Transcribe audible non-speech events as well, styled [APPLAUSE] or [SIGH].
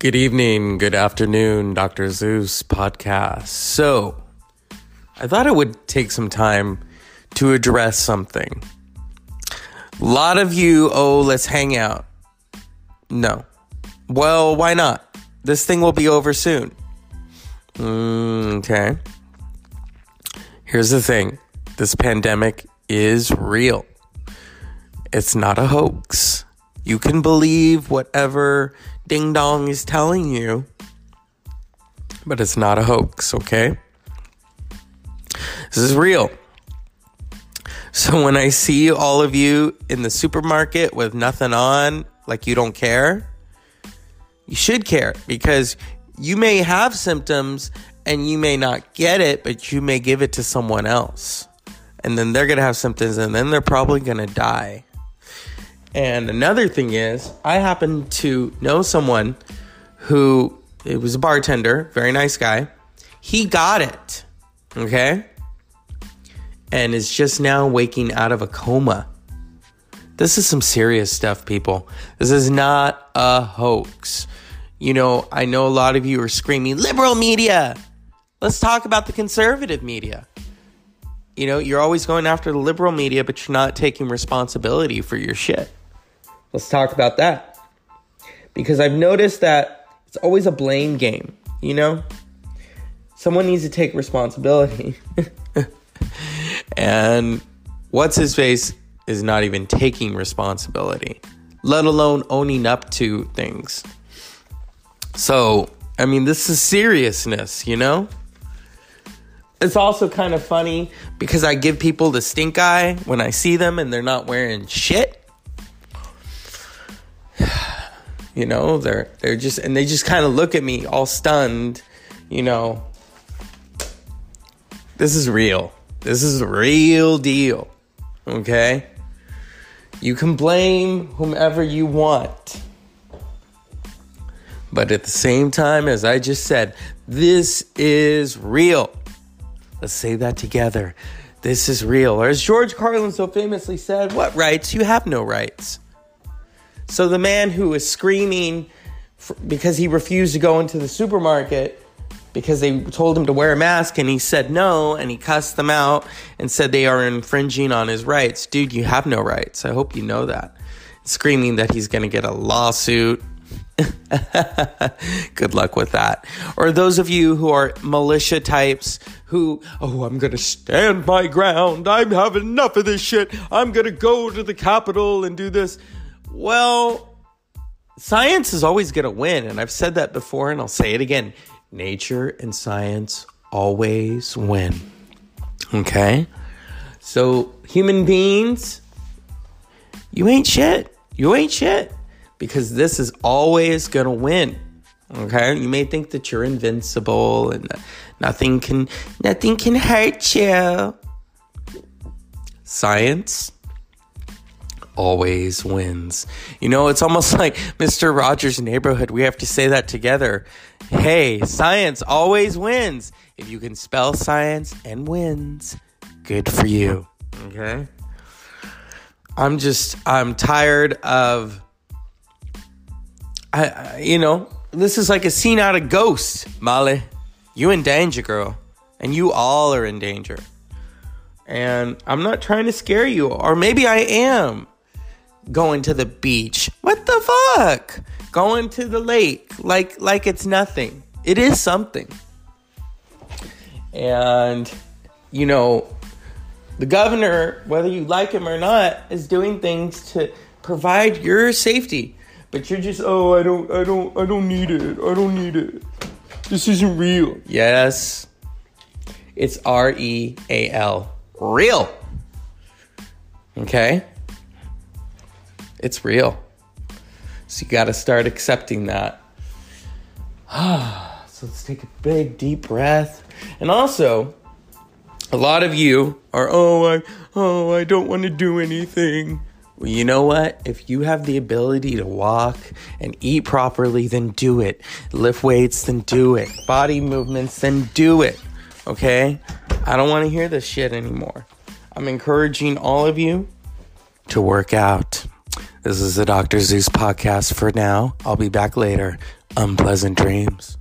Good evening, good afternoon, Dr. Zeus podcast. So, I thought it would take some time to address something. A lot of you, oh, let's hang out. No. Well, why not? This thing will be over soon. Mm, okay. Here's the thing this pandemic is real, it's not a hoax. You can believe whatever Ding Dong is telling you, but it's not a hoax, okay? This is real. So when I see all of you in the supermarket with nothing on, like you don't care, you should care because you may have symptoms and you may not get it, but you may give it to someone else. And then they're going to have symptoms and then they're probably going to die. And another thing is, I happen to know someone who it was a bartender, very nice guy. He got it, okay? And is just now waking out of a coma. This is some serious stuff, people. This is not a hoax. You know, I know a lot of you are screaming, liberal media. Let's talk about the conservative media. You know, you're always going after the liberal media, but you're not taking responsibility for your shit. Let's talk about that. Because I've noticed that it's always a blame game, you know? Someone needs to take responsibility. [LAUGHS] and what's his face is not even taking responsibility, let alone owning up to things. So, I mean, this is seriousness, you know? It's also kind of funny because I give people the stink eye when I see them and they're not wearing shit. You know, they're they're just and they just kind of look at me all stunned, you know. This is real. This is a real deal. Okay? You can blame whomever you want. But at the same time, as I just said, this is real. Let's say that together. This is real. Or as George Carlin so famously said, what rights? You have no rights. So the man who was screaming because he refused to go into the supermarket because they told him to wear a mask and he said no and he cussed them out and said they are infringing on his rights. Dude, you have no rights. I hope you know that. Screaming that he's going to get a lawsuit. [LAUGHS] Good luck with that. Or those of you who are militia types who, oh, I'm going to stand my ground. I'm having enough of this shit. I'm going to go to the Capitol and do this. Well, science is always going to win. And I've said that before and I'll say it again. Nature and science always win. Okay? So, human beings, you ain't shit. You ain't shit. Because this is always going to win. Okay? You may think that you're invincible and nothing can nothing can hurt you. Science always wins. You know, it's almost [LAUGHS] like Mr. Rogers' neighborhood. We have to say that together. Hey, science always wins. If you can spell science and wins, good for you. Okay? I'm just, I'm tired of, I, you know, this is like a scene out of Ghost, Molly. You in danger, girl. And you all are in danger. And I'm not trying to scare you, or maybe I am going to the beach. What the fuck? Going to the lake like like it's nothing. It is something. And you know, the governor, whether you like him or not, is doing things to provide your safety. But you're just, oh, I don't I don't I don't need it. I don't need it. This isn't real. Yes. It's R E A L. Real. Okay? It's real. So you got to start accepting that. [SIGHS] so let's take a big deep breath. And also, a lot of you are, oh, I, oh, I don't want to do anything. Well, you know what? If you have the ability to walk and eat properly, then do it. Lift weights, then do it. Body movements, then do it. Okay? I don't want to hear this shit anymore. I'm encouraging all of you to work out. This is the Dr. Zeus podcast for now. I'll be back later. unpleasant dreams.